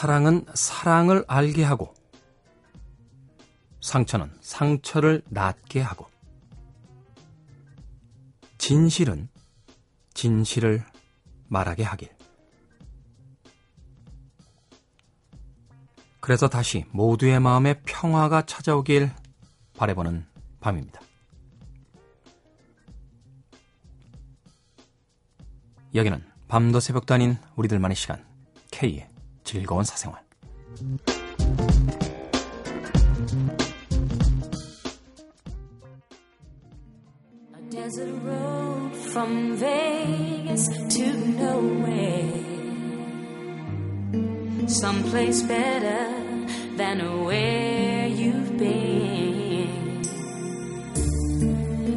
사랑은 사랑을 알게 하고, 상처는 상처를 낫게 하고, 진실은 진실을 말하게 하길. 그래서 다시 모두의 마음에 평화가 찾아오길 바래보는 밤입니다. 여기는 밤도 새벽도 아닌 우리들만의 시간 K의 즐거운 사생활 desert road from Vegas to nowhere. Someplace better than where you've been.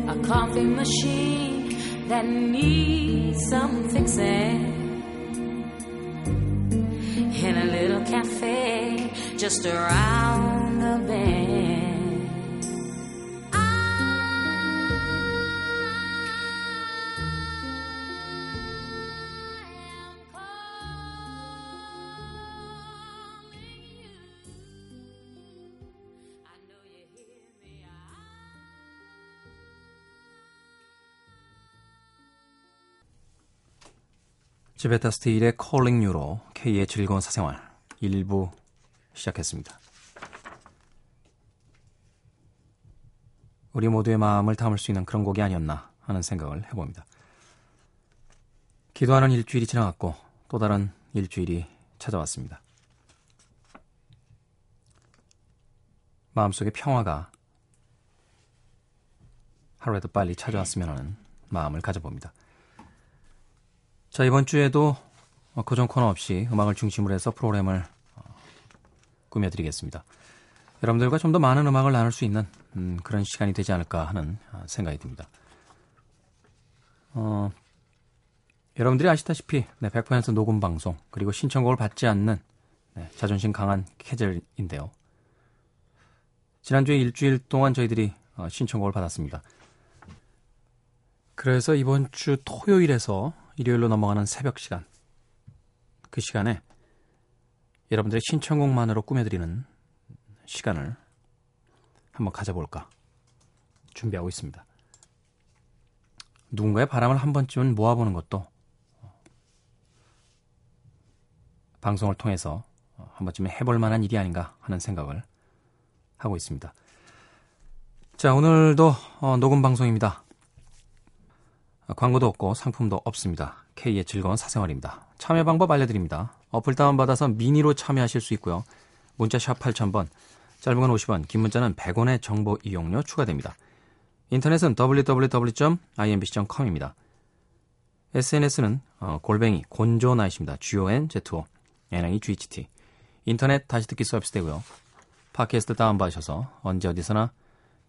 A coffee machine that needs some fixing. A little cafe just around 지베타 스테일의 Calling You로 K의 즐거운 사생활 1부 시작했습니다. 우리 모두의 마음을 담을 수 있는 그런 곡이 아니었나 하는 생각을 해봅니다. 기도하는 일주일이 지나갔고 또 다른 일주일이 찾아왔습니다. 마음속의 평화가 하루에도 빨리 찾아왔으면 하는 마음을 가져봅니다. 자, 이번 주에도 고정 코너 없이 음악을 중심으로 해서 프로그램을 어, 꾸며드리겠습니다. 여러분들과 좀 더 많은 음악을 나눌 수 있는 음, 그런 시간이 되지 않을까 하는 어, 생각이 듭니다. 어, 여러분들이 아시다시피 네, 100% 녹음 방송 그리고 신청곡을 받지 않는 네, 자존심 강한 캐젤인데요. 지난주에 일주일 동안 저희들이 어, 신청곡을 받았습니다. 그래서 이번 주 토요일에서 일요일로 넘어가는 새벽 시간. 그 시간에 여러분들의 신청곡만으로 꾸며드리는 시간을 한번 가져볼까 준비하고 있습니다. 누군가의 바람을 한 번쯤은 모아보는 것도 방송을 통해서 한 번쯤은 해볼 만한 일이 아닌가 하는 생각을 하고 있습니다. 자, 오늘도 어, 녹음 방송입니다. 광고도 없고 상품도 없습니다. K의 즐거운 사생활입니다. 참여 방법 알려드립니다. 어플 다운받아서 미니로 참여하실 수 있고요. 문자 샵 8000번, 짧은 건 50원, 긴 문자는 100원의 정보 이용료 추가됩니다. 인터넷은 www.imbc.com입니다. SNS는 어, 골뱅이 곤조나이십니다. G-O-N-Z-O, N-A-G-H-T. 인터넷 다시 듣기 서비스 되고요. 팟캐스트 다운받으셔서 언제 어디서나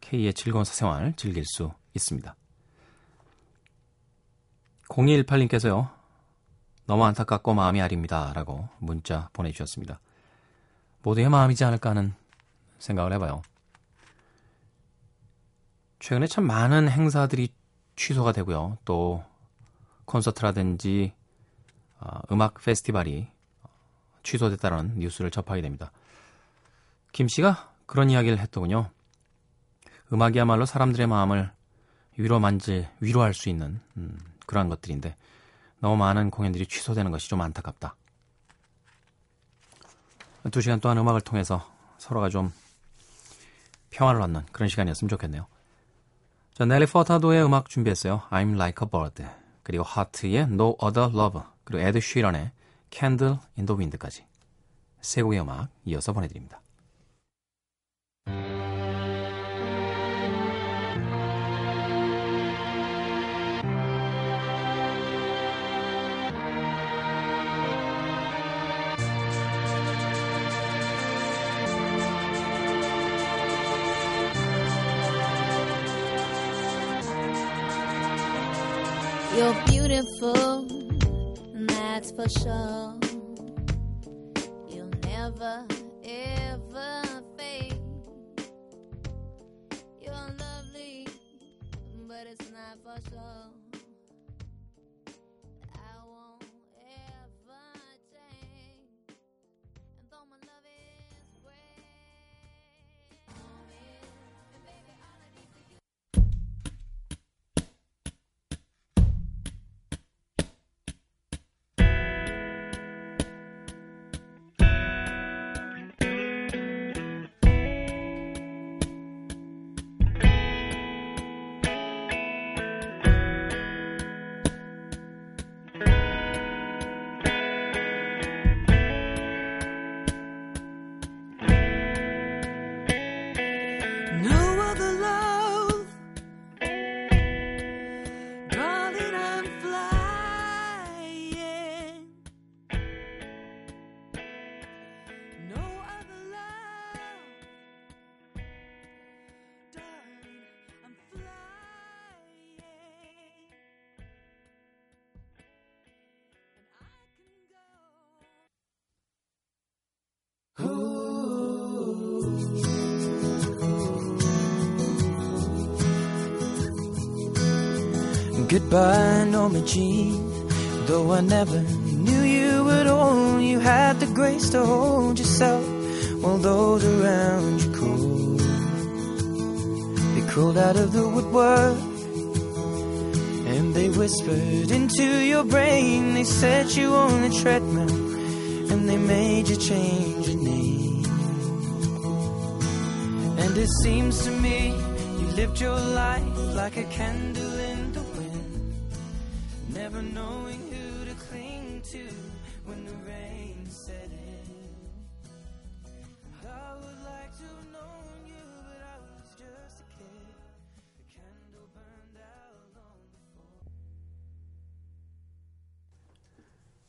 K의 즐거운 사생활 즐길 수 있습니다. 0218님께서요. 너무 안타깝고 마음이 아립니다. 라고 문자 보내주셨습니다. 모두의 마음이지 않을까 하는 생각을 해봐요. 최근에 참 많은 행사들이 취소가 되고요. 또 콘서트라든지 어, 음악 페스티벌이 취소됐다는 뉴스를 접하게 됩니다. 김 씨가 그런 이야기를 했더군요. 음악이야말로 사람들의 마음을 위로 만질, 위로할 수 있는 음, 그러한 것들인데 너무 많은 공연들이 취소되는 것이 좀 안타깝다. 두 시간 동안 음악을 통해서 서로가 좀 평화를 얻는 그런 시간이었으면 좋겠네요. 자, 넬리 퍼타도의 음악 준비했어요. I'm like a bird. 그리고 하트의 No Other Love. 그리고 에드 쉬런의 Candle in the Wind까지. 세 곡의 음악 이어서 보내드립니다. You're beautiful, that's for sure. You'll never, ever Goodbye, Norma Jean. Though I never knew you at all, you had the grace to hold yourself while those around you crawled. They crawled out of the woodwork and they whispered into your brain. They set you on the treadmill and they made you change your name. And it seems to me you lived your life like a candle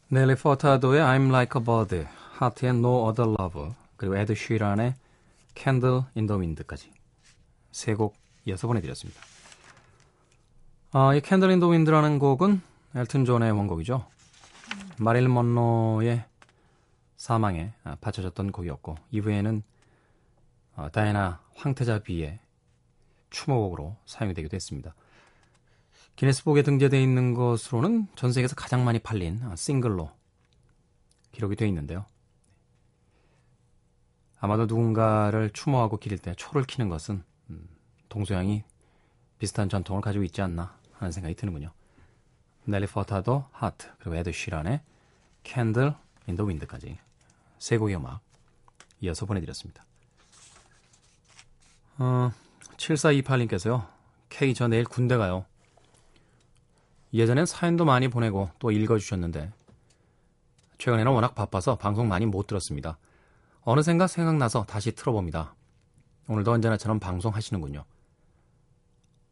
넬리 포타도의 I'm Like a Bird, 하트의 No Other Love, 그리고 에드 쉬란의 Candle in the Wind까지 세 곡 이어서 보내드렸습니다. 아, 이 Candle in the Wind라는 곡은 엘튼 존의 원곡이죠. 마릴 먼로의 사망에 아, 바쳐졌던 곡이었고 이후에는 어, 다이애나 황태자 비의 추모곡으로 사용이 되기도 했습니다. 기네스북에 등재되어 있는 것으로는 전 세계에서 가장 많이 팔린 아, 싱글로 기록이 되어 있는데요. 아마도 누군가를 추모하고 기릴 때 초를 키는 것은 음, 동서양이 비슷한 전통을 가지고 있지 않나 하는 생각이 드는군요. 넬리 포타도 하트 그리고 에드 쉬란의 Candle in the Wind까지 세 곡의 음악 이어서 보내드렸습니다. 어, 7428님께서요. K 저 내일 군대 가요. 예전엔 사연도 많이 보내고 또 읽어주셨는데 최근에는 워낙 바빠서 방송 많이 못 들었습니다. 어느샌가 생각나서 다시 틀어봅니다. 오늘도 언제나처럼 방송하시는군요.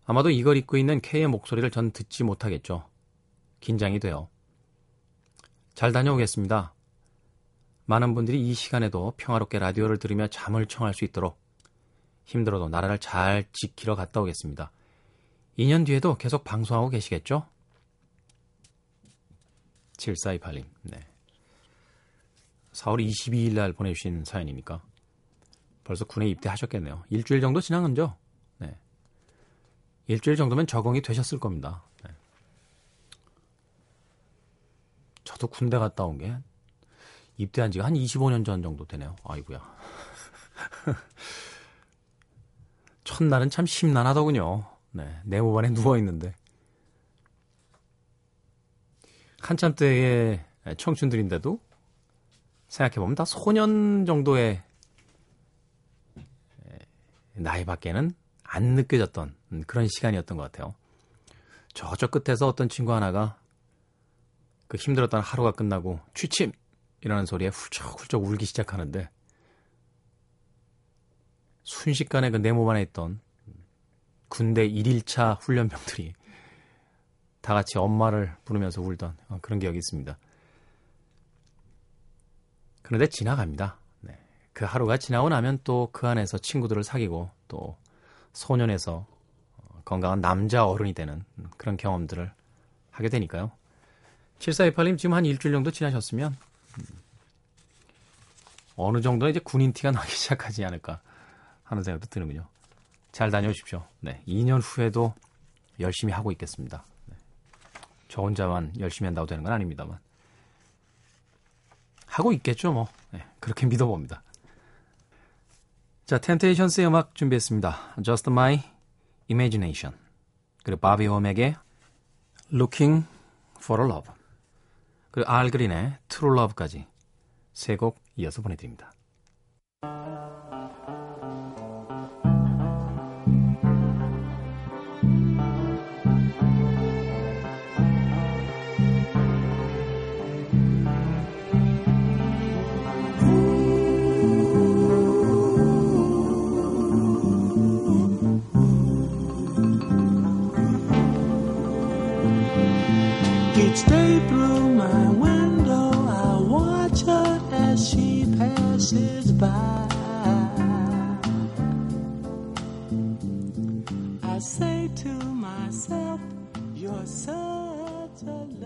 아마도 이걸 입고 있는 K의 목소리를 전 듣지 못하겠죠. 긴장이 돼요. 잘 다녀오겠습니다. 많은 분들이 이 시간에도 평화롭게 라디오를 들으며 잠을 청할 수 있도록 힘들어도 나라를 잘 지키러 갔다 오겠습니다. 2년 뒤에도 계속 방송하고 계시겠죠? 7428님, 네. 4월 22일 날 보내주신 사연이니까 벌써 군에 입대하셨겠네요. 일주일 정도 지난 건죠? 네. 일주일 정도면 적응이 되셨을 겁니다. 네. 저도 군대 갔다 온 게 입대한 지가 한 25년 전 정도 되네요. 아이구야. 첫날은 참 심란하더군요. 네. 네모반에 누워있는데. 한참 때의 청춘들인데도 생각해보면 다 소년 정도의 나이밖에는 안 느껴졌던 그런 시간이었던 것 같아요. 저쪽 끝에서 어떤 친구 하나가 그 힘들었던 하루가 끝나고 취침! 이라는 소리에 훌쩍훌쩍 울기 시작하는데 순식간에 그 안에 있던 군대 1일차 훈련병들이 다 같이 엄마를 부르면서 울던 그런 기억이 있습니다. 그런데 지나갑니다. 네. 그 하루가 지나고 나면 또 그 안에서 친구들을 사귀고 또 소년에서 건강한 남자 어른이 되는 그런 경험들을 하게 되니까요. 7428님 지금 한 일주일 정도 지나셨으면 어느 정도 이제 군인 티가 나기 시작하지 않을까 하는 생각도 드는군요. 잘 다녀오십시오. 네, 2년 후에도 열심히 하고 있겠습니다. 네. 저 혼자만 열심히 한다고 되는 건 아닙니다만. 하고 있겠죠, 뭐. 네, 그렇게 믿어봅니다. 자, 텐테이션스의 음악 준비했습니다. Just My Imagination. 그리고 바비 홈에게 Looking for a Love. 그리고 알 그린의 True Love까지 세 곡 이어서 보내드립니다. saja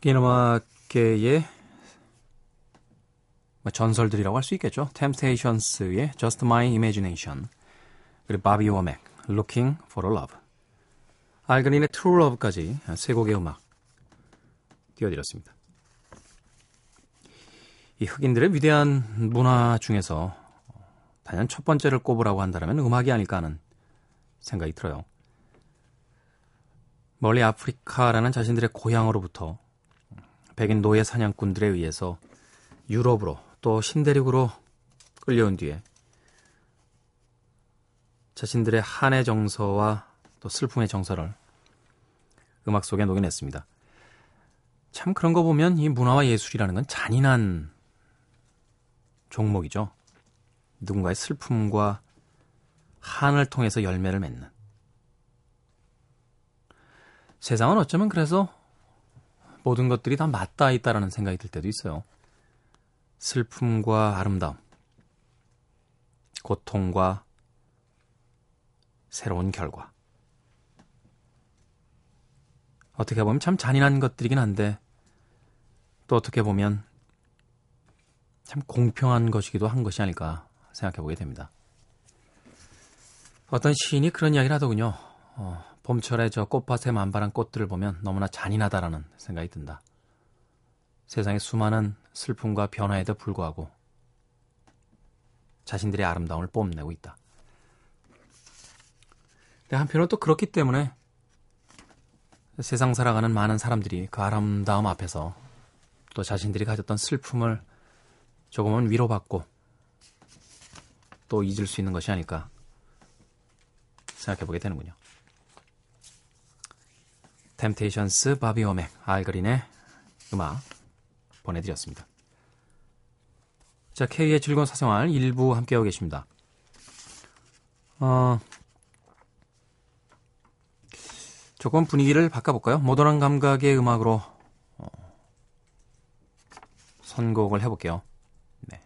흑인 음악계의 뭐 전설들이라고 할 수 있겠죠. 템테이션스의 Just My Imagination 그리고 바비 워맥 Looking for a Love 알그린의 True Love까지 세 곡의 음악 띄워드렸습니다. 이 흑인들의 위대한 문화 중에서 단연 첫 번째를 꼽으라고 한다면 음악이 아닐까 하는 생각이 들어요. 멀리 아프리카라는 자신들의 고향으로부터 백인 노예 사냥꾼들에 의해서 유럽으로 또 신대륙으로 끌려온 뒤에 자신들의 한의 정서와 또 슬픔의 정서를 음악 속에 녹여냈습니다. 참 그런 거 보면 이 문화와 예술이라는 건 잔인한 종목이죠. 누군가의 슬픔과 한을 통해서 열매를 맺는. 세상은 어쩌면 그래서 모든 것들이 다 맞닿아 있다라는 생각이 들 때도 있어요. 슬픔과 아름다움, 고통과 새로운 결과. 어떻게 보면 참 잔인한 것들이긴 한데, 또 어떻게 보면 참 공평한 것이기도 한 것이 아닐까 생각해 보게 됩니다. 어떤 시인이 그런 이야기를 하더군요. 어, 봄철에 저 꽃밭에 만발한 꽃들을 보면 너무나 잔인하다라는 생각이 든다. 세상의 수많은 슬픔과 변화에도 불구하고 자신들의 아름다움을 뽐내고 있다. 근데 한편으로 또 그렇기 때문에 세상 살아가는 많은 사람들이 그 아름다움 앞에서 또 자신들이 가졌던 슬픔을 조금은 위로받고 또 잊을 수 있는 것이 아닐까 생각해 보게 되는군요. 템테이션스 바비 오맥 알그린의 음악 보내드렸습니다. 자, K의 즐거운 사생활 일부 함께하고 계십니다. 어, 조금 분위기를 바꿔볼까요? 모던한 감각의 음악으로 어, 선곡을 해볼게요. 네.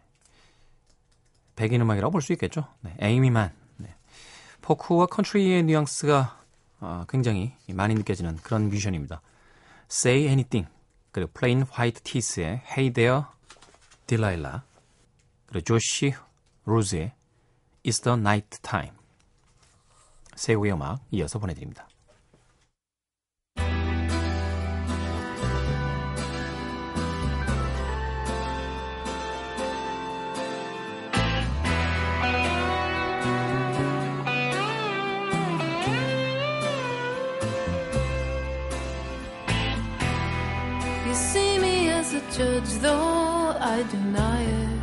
백인 음악이라고 볼 수 있겠죠? 네, 에이미만. 네. 포크와 컨트리의 뉘앙스가 어, 굉장히 많이 느껴지는 그런 뮤지션입니다. Say Anything 그리고 Plain White T's의 Hey There Delilah 그리고 조시 로즈의 It's the Night Time 세 곡의 음악 이어서 보내드립니다. Judge, though I deny it.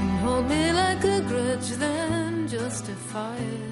And hold me like a grudge, then justify it.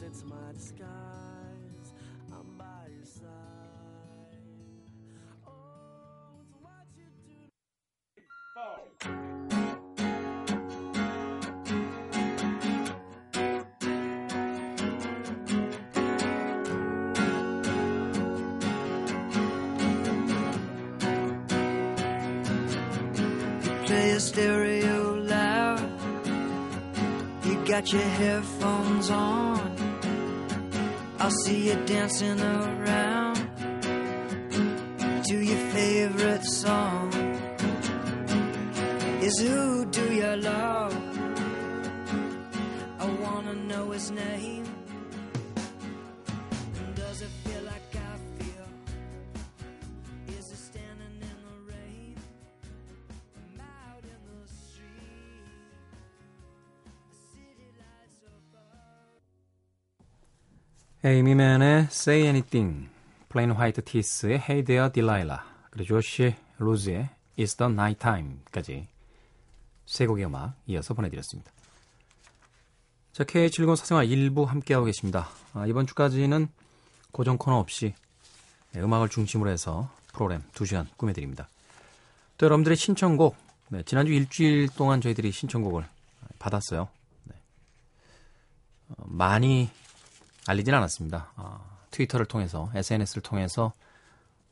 my it's my disguise. I'm by your side. Oh, it's what you do. play a stereo loud. You got your headphones on. I'll see you dancing around to your favorite song. Is who do you love? 에이미맨의 Say Anything, Plain White T's의 Hey There Delilah, 그리고 조시 로즈의 It's the Night Time까지 세 곡의 음악 이어서 보내드렸습니다. 자, K의 즐거운 사생활 1부 함께하고 계십니다. 아, 이번 주까지는 고정 코너 없이 네, 음악을 중심으로 해서 프로그램 2시간 꾸며드립니다. 또 여러분들의 신청곡, 네, 지난주 일주일 동안 저희들이 신청곡을 받았어요. 네. 어, 많이 알리진 않았습니다. 아, 트위터를 통해서, SNS를 통해서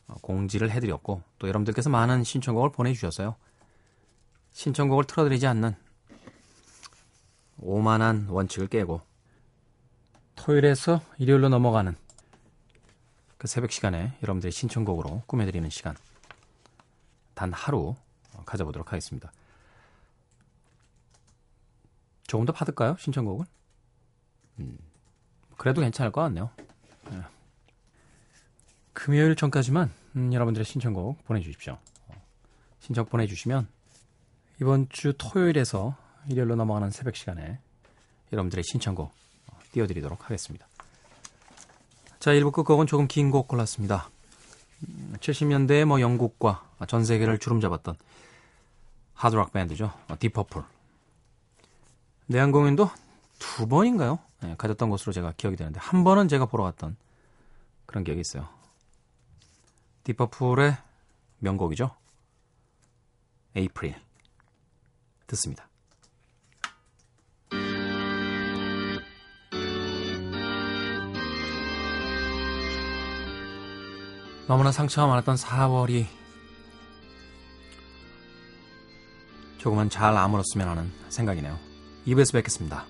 어, 공지를 해드렸고, 또 여러분들께서 많은 신청곡을 보내주셨어요. 신청곡을 틀어드리지 않는 오만한 원칙을 깨고, 토요일에서 일요일로 넘어가는 그 새벽 시간에 여러분들의 신청곡으로 꾸며드리는 시간, 단 하루 어, 가져보도록 하겠습니다. 조금 더 받을까요? 신청곡을? 그래도 괜찮을 것 같네요. 예. 금요일 전까지만 음, 여러분들의 신청곡 보내주십시오. 어, 신청 보내주시면 이번 주 토요일에서 일요일로 넘어가는 새벽 시간에 여러분들의 신청곡 어, 띄워드리도록 하겠습니다. 자, 1부 끝곡은 조금 긴 곡 골랐습니다. 70년대에 뭐 영국과 전 세계를 주름잡았던 하드락 밴드죠. 어, 디퍼플. 내한 공연도 두 번인가요? 네, 가졌던 것으로 제가 기억이 되는데 한 번은 제가 보러 갔던 그런 기억이 있어요. 디퍼플의 명곡이죠. 에이프릴 듣습니다. 너무나 상처가 많았던 4월이 조금은 잘 아물었으면 하는 생각이네요. 2부에서 뵙겠습니다.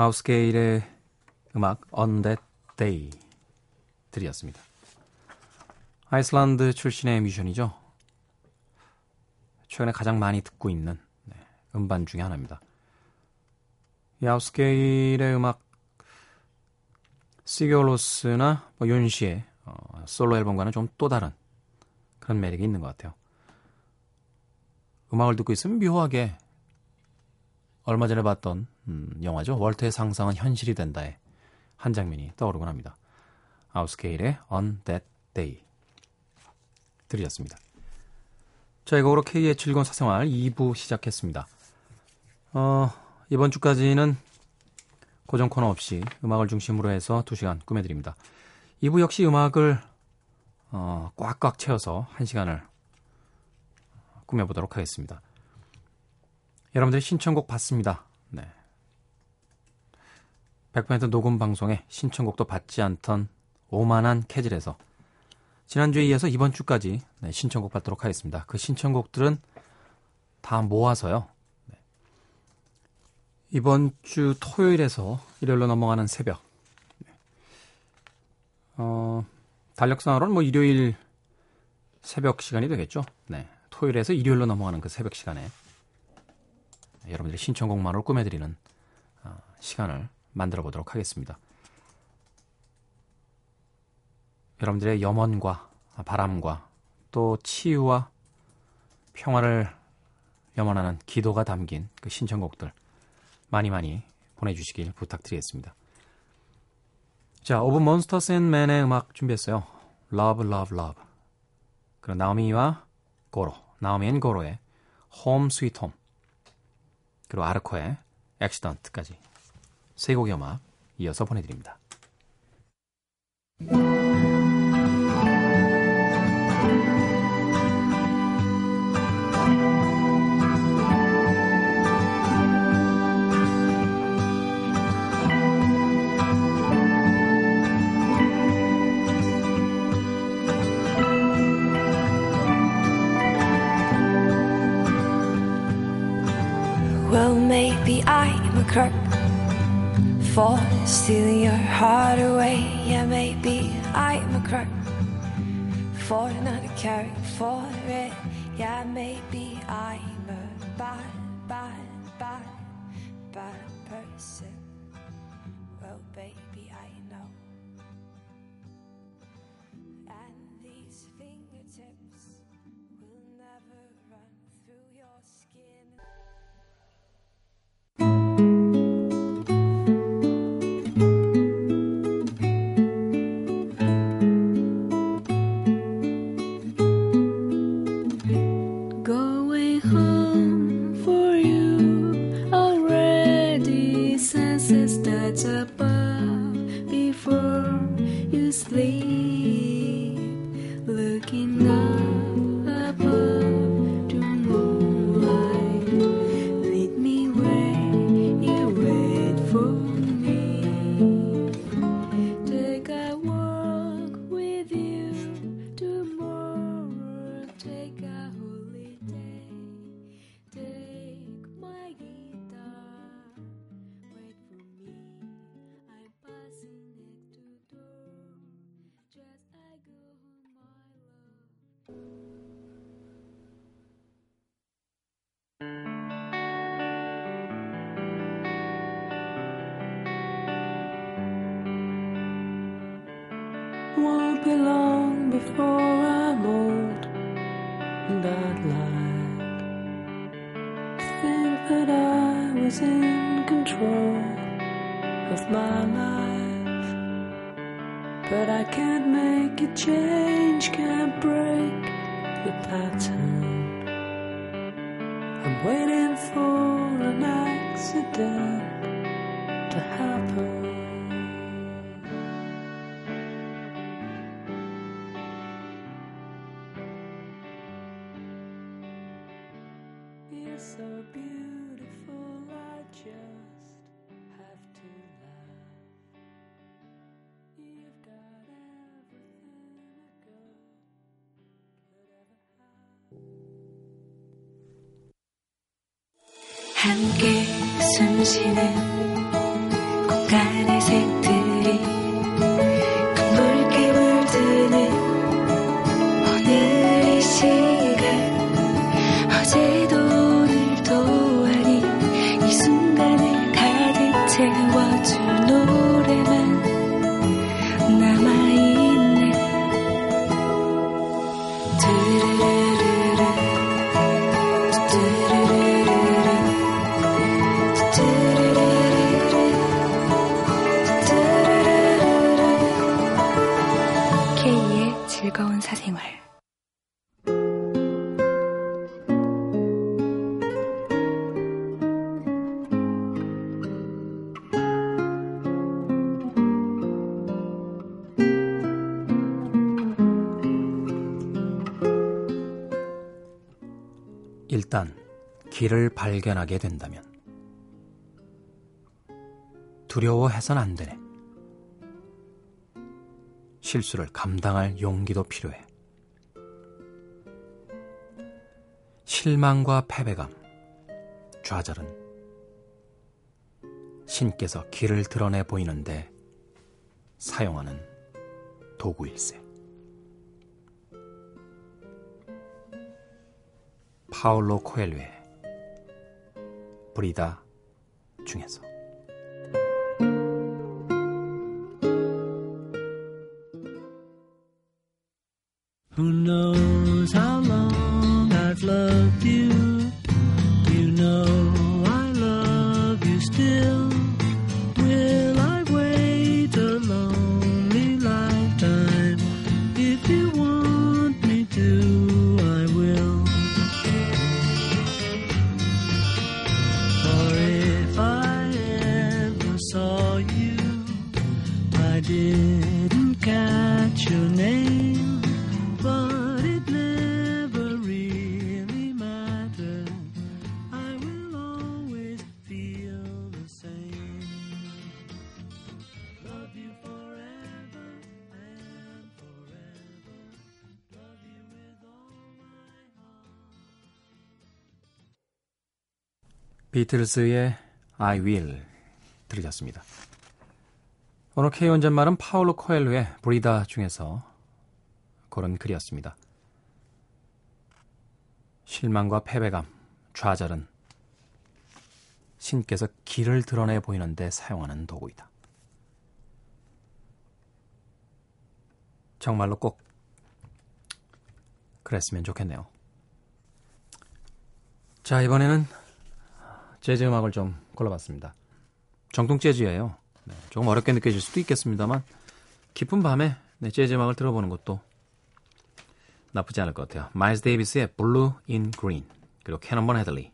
아우스게일의 음악 On That Day 들이었습니다. 아이슬란드 출신의 뮤지션이죠. 최근에 가장 많이 듣고 있는 네, 음반 중의 하나입니다. 이 아우스게일의 음악 시겨로스나 뭐 윤시의 어, 솔로 앨범과는 좀 또 다른 그런 매력이 있는 것 같아요. 음악을 듣고 있으면 묘하게 얼마 전에 봤던 음, 영화죠. 월터의 상상은 현실이 된다의 한 장면이 떠오르곤 합니다. 아우스케일의 On That Day 들이었습니다. 자, 이거로 K의 즐거운 사생활 2부 시작했습니다. 어, 이번 주까지는 고정 코너 없이 음악을 중심으로 해서 2시간 꾸며드립니다. 2부 역시 음악을 어, 꽉꽉 채워서 1시간을 꾸며보도록 하겠습니다. 여러분들의 신청곡 받습니다. 네. 100% 녹음 방송에 신청곡도 받지 않던 오만한 캐질에서 지난주에 이어서 이번 주까지 네, 신청곡 받도록 하겠습니다. 그 신청곡들은 다 모아서요. 네. 이번 주 토요일에서 일요일로 넘어가는 새벽. 네. 어, 달력상으로는 뭐 일요일 새벽 시간이 되겠죠. 네. 토요일에서 일요일로 넘어가는 그 새벽 시간에 여러분들의 신청곡만으로 꾸며드리는 어, 시간을 만들어 보도록 하겠습니다. 여러분들의 염원과 바람과 또 치유와 평화를 염원하는 기도가 담긴 그 신청곡들 많이 많이 보내주시길 부탁드리겠습니다. 자, 오브 몬스터스 앤 맨의 음악 준비했어요. Love, Love, Love. 그리고 나오미와 고로, 나오미 앤 고로의 Home Sweet Home. 그리고 아르코의 Accident까지 세 곡의 음악 이어서 보내드립니다. Maybe I'm a crook for stealing your heart away. Yeah, maybe I'm a crook for not caring for it. Yeah, maybe I'm a bad, bad, bad, bad that I was in control of my life. But I can't make a change, can't break the pattern. I'm waiting for an accident have. 함 길을 발견하게 된다면 두려워해선 안 되네. 실수를 감당할 용기도 필요해. 실망과 패배감, 좌절은 신께서 길을 드러내 보이는데 사용하는 도구일세. 파울로 코엘류 의 브리다 중에서 Who knows how long 비틀스의 I Will 들으셨습니다. 오늘 K 원전말은 파울로 코엘로의 브리다 중에서 고른 글이었습니다. 실망과 패배감, 좌절은 신께서 길을 드러내 보이는데 사용하는 도구이다. 정말로 꼭 그랬으면 좋겠네요. 자, 이번에는 재즈 음악을 좀 골라봤습니다. 정통 재즈예요. 네, 조금 어렵게 느껴질 수도 있겠습니다만 깊은 밤에 네, 재즈 음악을 들어보는 것도 나쁘지 않을 것 같아요. 마일스 데이비스의 Blue in Green 그리고 캐논볼 애덜리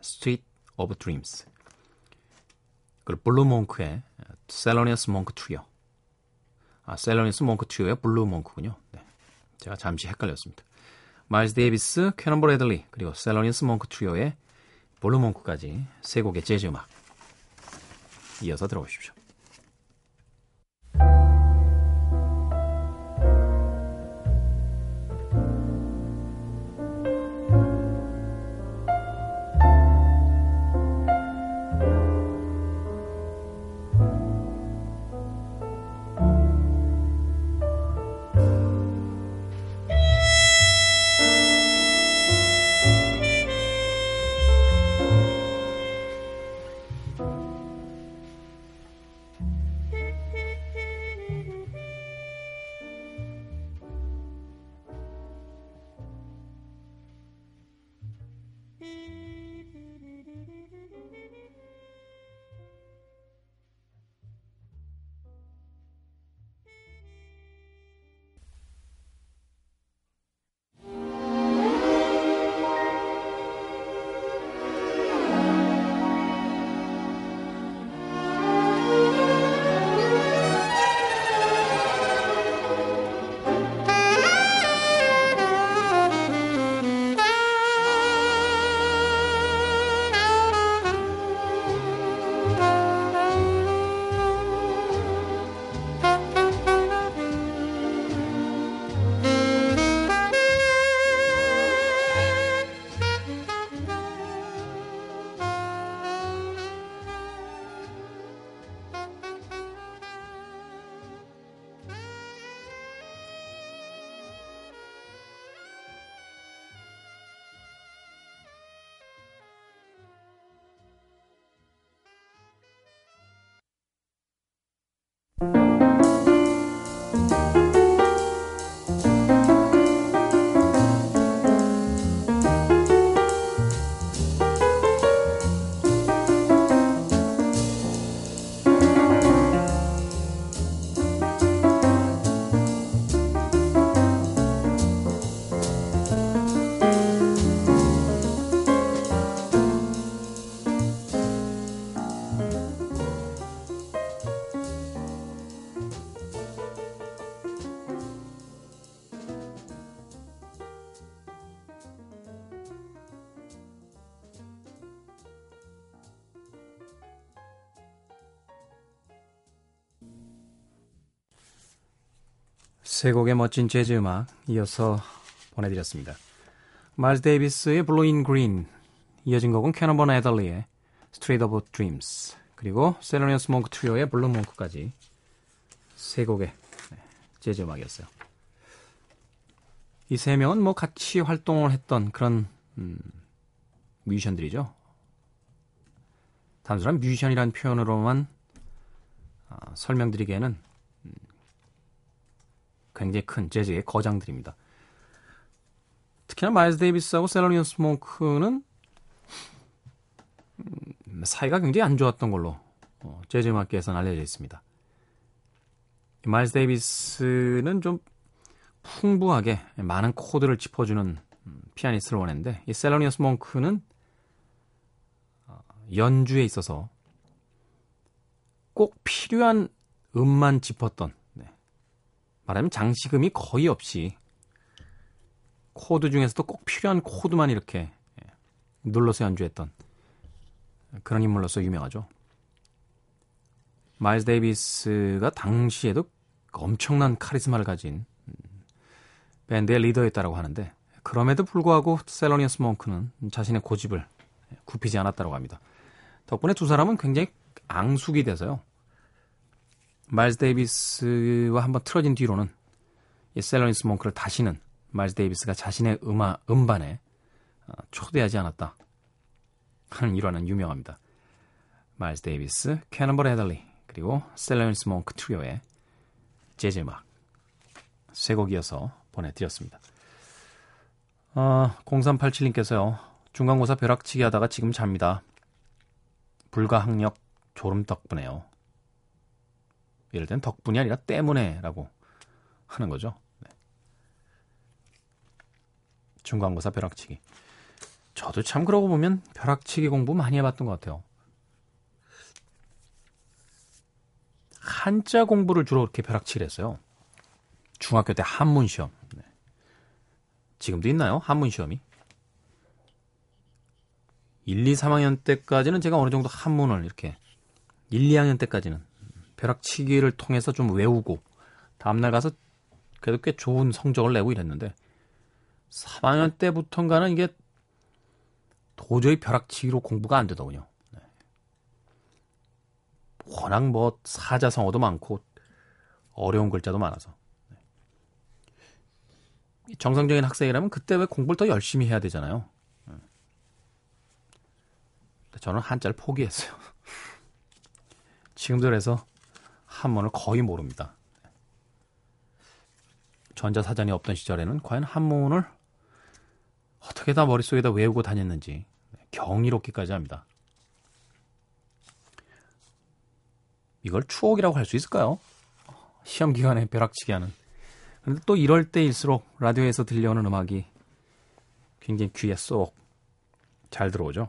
Street of Dreams 그리고 Blue Monk의 셀로니어스 몽크 트리오 아 셀로니어스 몽크 트리오의 Blue Monk군요. 네, 제가 잠시 헷갈렸습니다. 마일스 데이비스, 캐논볼 애덜리 그리고 셀로니어스 몽크 트리오의 Blue Monk까지 세 곡의 재즈 음악 이어서 들어보십시오. 세 곡의 멋진 재즈 음악 이어서 보내드렸습니다. 마일스 데이비스의 Blue in Green 이어진 곡은 캐넌볼 애덜리의 Street of Dreams 그리고 셀로니어스 몽크 트리오의 Blue Monk까지 세 곡의 네, 재즈 음악이었어요. 이 세 명은 뭐 같이 활동을 했던 그런 음, 뮤지션들이죠. 단순한 뮤지션이라는 표현으로만 아, 설명드리기에는 음, 굉장히 큰 재즈의 거장들입니다. 특히나 마일스 데이비스하고 셀로니어스 몽크는 음, 사이가 굉장히 안 좋았던 걸로 어, 재즈 음악계에서는 알려져 있습니다. 이 마일스 데이비스는 좀 풍부하게 많은 코드를 짚어주는 음, 피아니스트를 원했는데 이 셀로니어스 몽크는 어, 연주에 있어서 꼭 필요한 음만 짚었던 네. 말하면 장식음이 거의 없이 코드 중에서도 꼭 필요한 코드만 이렇게 예, 눌러서 연주했던 그런 인물로서 유명하죠. 마일스 데이비스가 당시에도 엄청난 카리스마를 가진 음, 밴드의 리더였다고 하는데 그럼에도 불구하고 셀로니어스 몽크는 자신의 고집을 굽히지 않았다고 합니다. 덕분에 두 사람은 굉장히 앙숙이 돼서요. 마일스 데이비스와 한번 틀어진 뒤로는 이 셀로니어스 몽크를 다시는 마일스 데이비스가 자신의 음악 음반에 어, 초대하지 않았다 하는 일화는 유명합니다. 마일스 데이비스, 캐넌볼 애덜리 그리고 셀로니어스 몽크 트리오의 재즈 음악 세 곡이어서 보내드렸습니다. 아, 0387님께서요. 중간고사 벼락치기 하다가 지금 잡니다. 불가항력 졸음 덕분에요. 이럴 땐 덕분이 아니라 때문에라고 하는 거죠. 네. 중간고사 벼락치기. 저도 참 그러고 보면 벼락치기 공부 많이 해봤던 것 같아요. 한자 공부를 주로 이렇게 벼락치기를 했어요. 중학교 때 한문 시험. 네. 지금도 있나요? 한문 시험이? 1, 2, 3학년 때까지는 제가 어느 정도 한문을 이렇게 1, 2학년 때까지는 벼락치기를 통해서 좀 외우고 다음날 가서 그래도 꽤 좋은 성적을 내고 이랬는데 3학년 때부터인가는 이게 도저히 벼락치기로 공부가 안 되더군요. 네. 워낙 뭐 사자성어도 많고 어려운 글자도 많아서 네. 정상적인 학생이라면 그때 왜 공부를 더 열심히 해야 되잖아요. 네. 저는 한자를 포기했어요. 지금도 그래서 한문을 거의 모릅니다. 전자사전이 없던 시절에는 과연 한문을 어떻게 다 머릿속에다 외우고 다녔는지 경이롭기까지 합니다. 이걸 추억이라고 할 수 있을까요? 시험 기간에 벼락치기 하는. 그런데 또 이럴 때일수록 라디오에서 들려오는 음악이 굉장히 귀에 쏙 잘 들어오죠.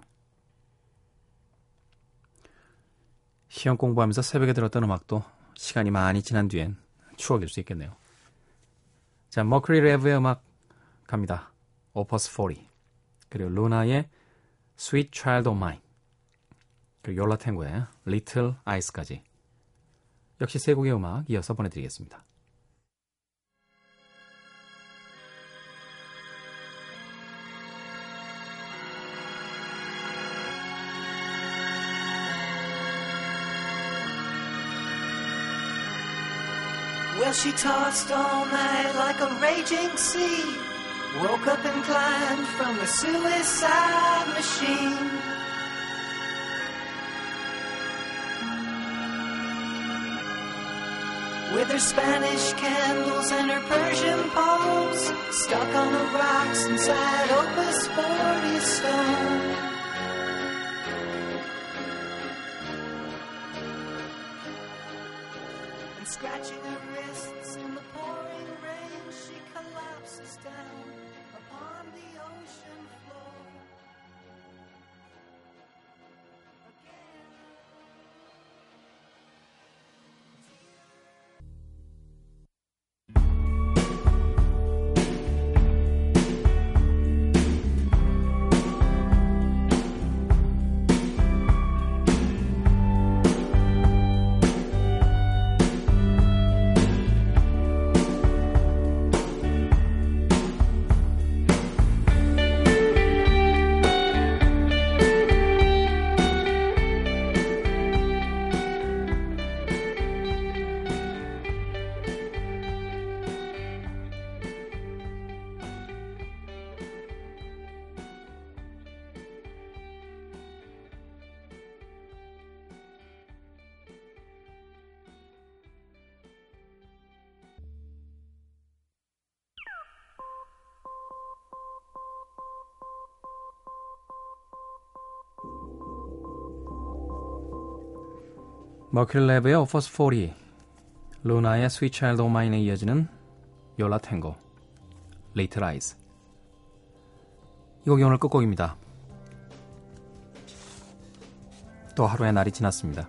시험 공부하면서 새벽에 들었던 음악도 시간이 많이 지난 뒤엔 추억일 수 있겠네요. 자, 머크리 레브의 음악 갑니다. 오퍼스 40 그리고 루나의 Sweet Child of Mine 그리고 요라 탱고의 Little Ice까지 역시 세 곡의 음악 이어서 보내드리겠습니다. She tossed all night like a raging sea. Woke up and climbed from the suicide machine. With her Spanish candles and her Persian poems stuck on the rocks inside Opus 40 stone. Scratching her wrists in the pouring rain, she collapses down upon the ocean 머큐리 랩의 Offers 40, 루나의 Child O' Mine에 이어지는 요라 탱고, Late Rise. 이 곡이 오늘 끝곡입니다. 또 하루의 날이 지났습니다.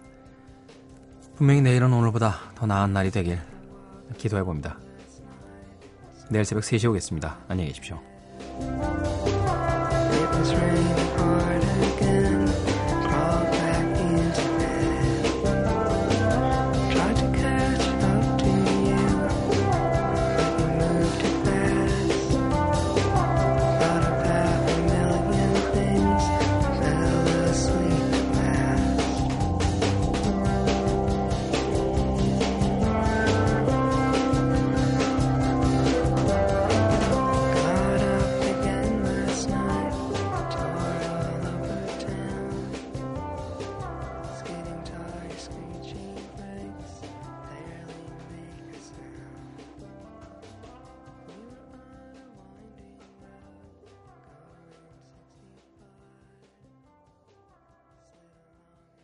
분명히 내일은 오늘보다 더 나은 날이 되길 기도해봅니다. 내일 새벽 3시에 오겠습니다. 안녕히 계십시오.